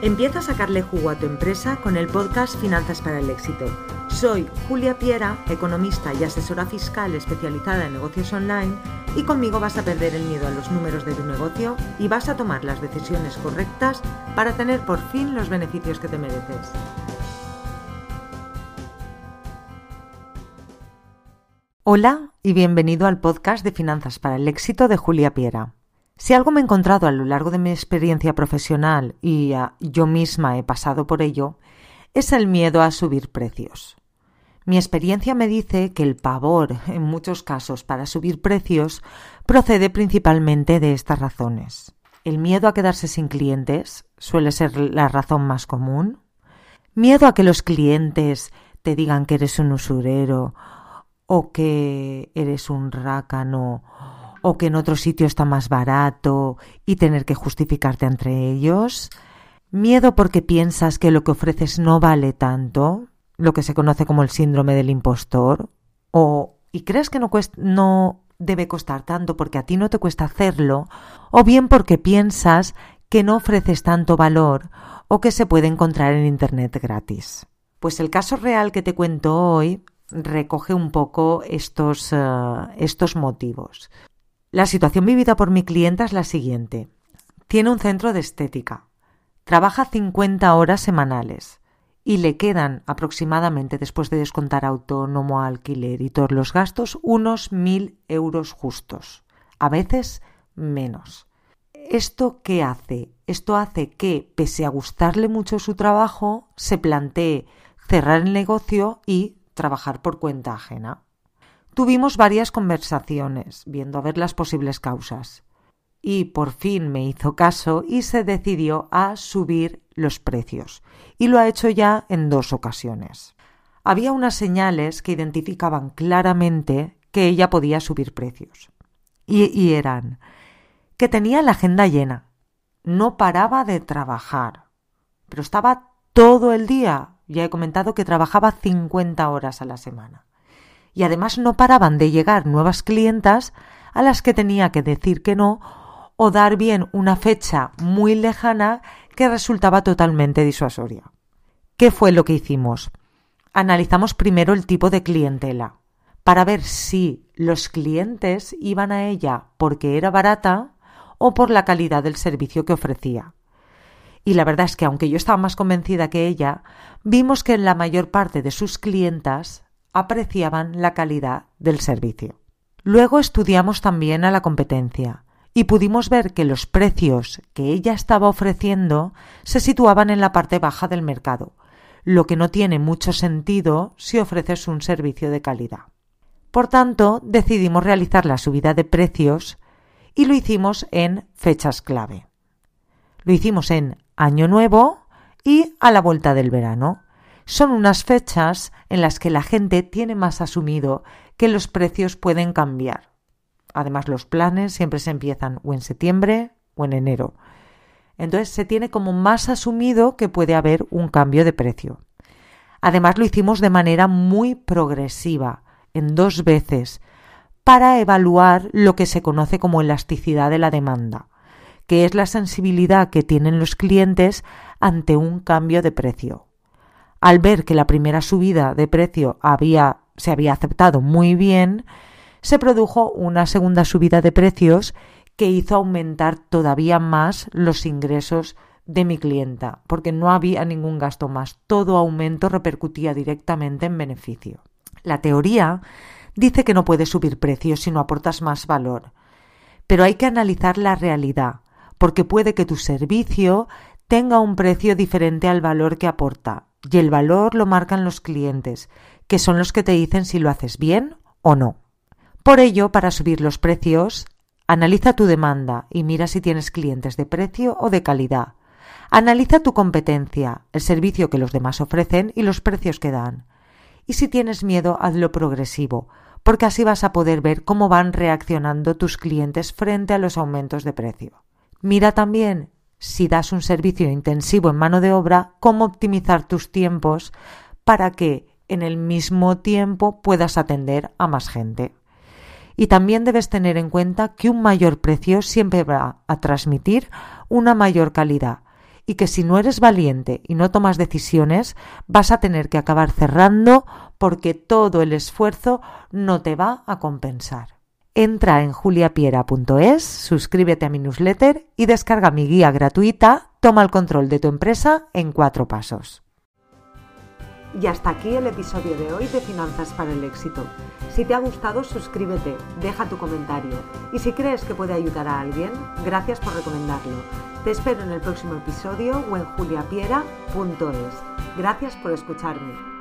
Empieza a sacarle jugo a tu empresa con el podcast Finanzas para el Éxito. Soy Julia Piera, economista y asesora fiscal especializada en negocios online y conmigo vas a perder el miedo a los números de tu negocio y vas a tomar las decisiones correctas para tener por fin los beneficios que te mereces. Hola y bienvenido al podcast de Finanzas para el Éxito de Julia Piera. Si algo me he encontrado a lo largo de mi experiencia profesional y yo misma he pasado por ello, es el miedo a subir precios. Mi experiencia me dice que el pavor, en muchos casos, para subir precios procede principalmente de estas razones. El miedo a quedarse sin clientes suele ser la razón más común. Miedo a que los clientes te digan que eres un usurero o que eres un rácano o que en otro sitio está más barato y tener que justificarte entre ellos. Miedo porque piensas que lo que ofreces no vale tanto, lo que se conoce como el síndrome del impostor, o y crees que no, no debe costar tanto porque a ti no te cuesta hacerlo, o bien porque piensas que no ofreces tanto valor o que se puede encontrar en Internet gratis. Pues el caso real que te cuento hoy recoge un poco estos, eh, estos motivos. La situación vivida por mi clienta es la siguiente. Tiene un centro de estética. Trabaja 50 horas semanales y le quedan aproximadamente, después de descontar autónomo, alquiler y todos los gastos, unos mil euros justos. A veces menos. ¿Esto qué hace? Esto hace que, pese a gustarle mucho su trabajo, se plantee cerrar el negocio y trabajar por cuenta ajena. Tuvimos varias conversaciones, viendo a ver las posibles causas. Y por fin me hizo caso y se decidió a subir los precios. Y lo ha hecho ya en dos ocasiones. Había unas señales que identificaban claramente que ella podía subir precios. Y, y eran que tenía la agenda llena, no paraba de trabajar, pero estaba todo el día. Ya he comentado que trabajaba 50 horas a la semana y además no paraban de llegar nuevas clientas a las que tenía que decir que no o dar bien una fecha muy lejana que resultaba totalmente disuasoria. ¿Qué fue lo que hicimos? Analizamos primero el tipo de clientela para ver si los clientes iban a ella porque era barata o por la calidad del servicio que ofrecía. Y la verdad es que aunque yo estaba más convencida que ella, vimos que en la mayor parte de sus clientas apreciaban la calidad del servicio. Luego estudiamos también a la competencia y pudimos ver que los precios que ella estaba ofreciendo se situaban en la parte baja del mercado, lo que no tiene mucho sentido si ofreces un servicio de calidad. Por tanto, decidimos realizar la subida de precios y lo hicimos en fechas clave. Lo hicimos en Año Nuevo y a la vuelta del verano, son unas fechas en las que la gente tiene más asumido que los precios pueden cambiar. Además, los planes siempre se empiezan o en septiembre o en enero. Entonces se tiene como más asumido que puede haber un cambio de precio. Además lo hicimos de manera muy progresiva, en dos veces, para evaluar lo que se conoce como elasticidad de la demanda, que es la sensibilidad que tienen los clientes ante un cambio de precio al ver que la primera subida de precio había, se había aceptado muy bien, se produjo una segunda subida de precios que hizo aumentar todavía más los ingresos de mi clienta, porque no había ningún gasto más. Todo aumento repercutía directamente en beneficio. La teoría dice que no puedes subir precios si no aportas más valor, pero hay que analizar la realidad, porque puede que tu servicio tenga un precio diferente al valor que aporta, y el valor lo marcan los clientes, que son los que te dicen si lo haces bien o no. Por ello, para subir los precios, analiza tu demanda y mira si tienes clientes de precio o de calidad. Analiza tu competencia, el servicio que los demás ofrecen y los precios que dan. Y si tienes miedo, hazlo progresivo, porque así vas a poder ver cómo van reaccionando tus clientes frente a los aumentos de precio. Mira también si das un servicio intensivo en mano de obra, cómo optimizar tus tiempos para que en el mismo tiempo puedas atender a más gente. Y también debes tener en cuenta que un mayor precio siempre va a transmitir una mayor calidad y que si no eres valiente y no tomas decisiones, vas a tener que acabar cerrando porque todo el esfuerzo no te va a compensar. Entra en juliapiera.es, suscríbete a mi newsletter y descarga mi guía gratuita Toma el control de tu empresa en cuatro pasos. Y hasta aquí el episodio de hoy de Finanzas para el Éxito. Si te ha gustado, suscríbete, deja tu comentario y si crees que puede ayudar a alguien, gracias por recomendarlo. Te espero en el próximo episodio o en juliapiera.es. Gracias por escucharme.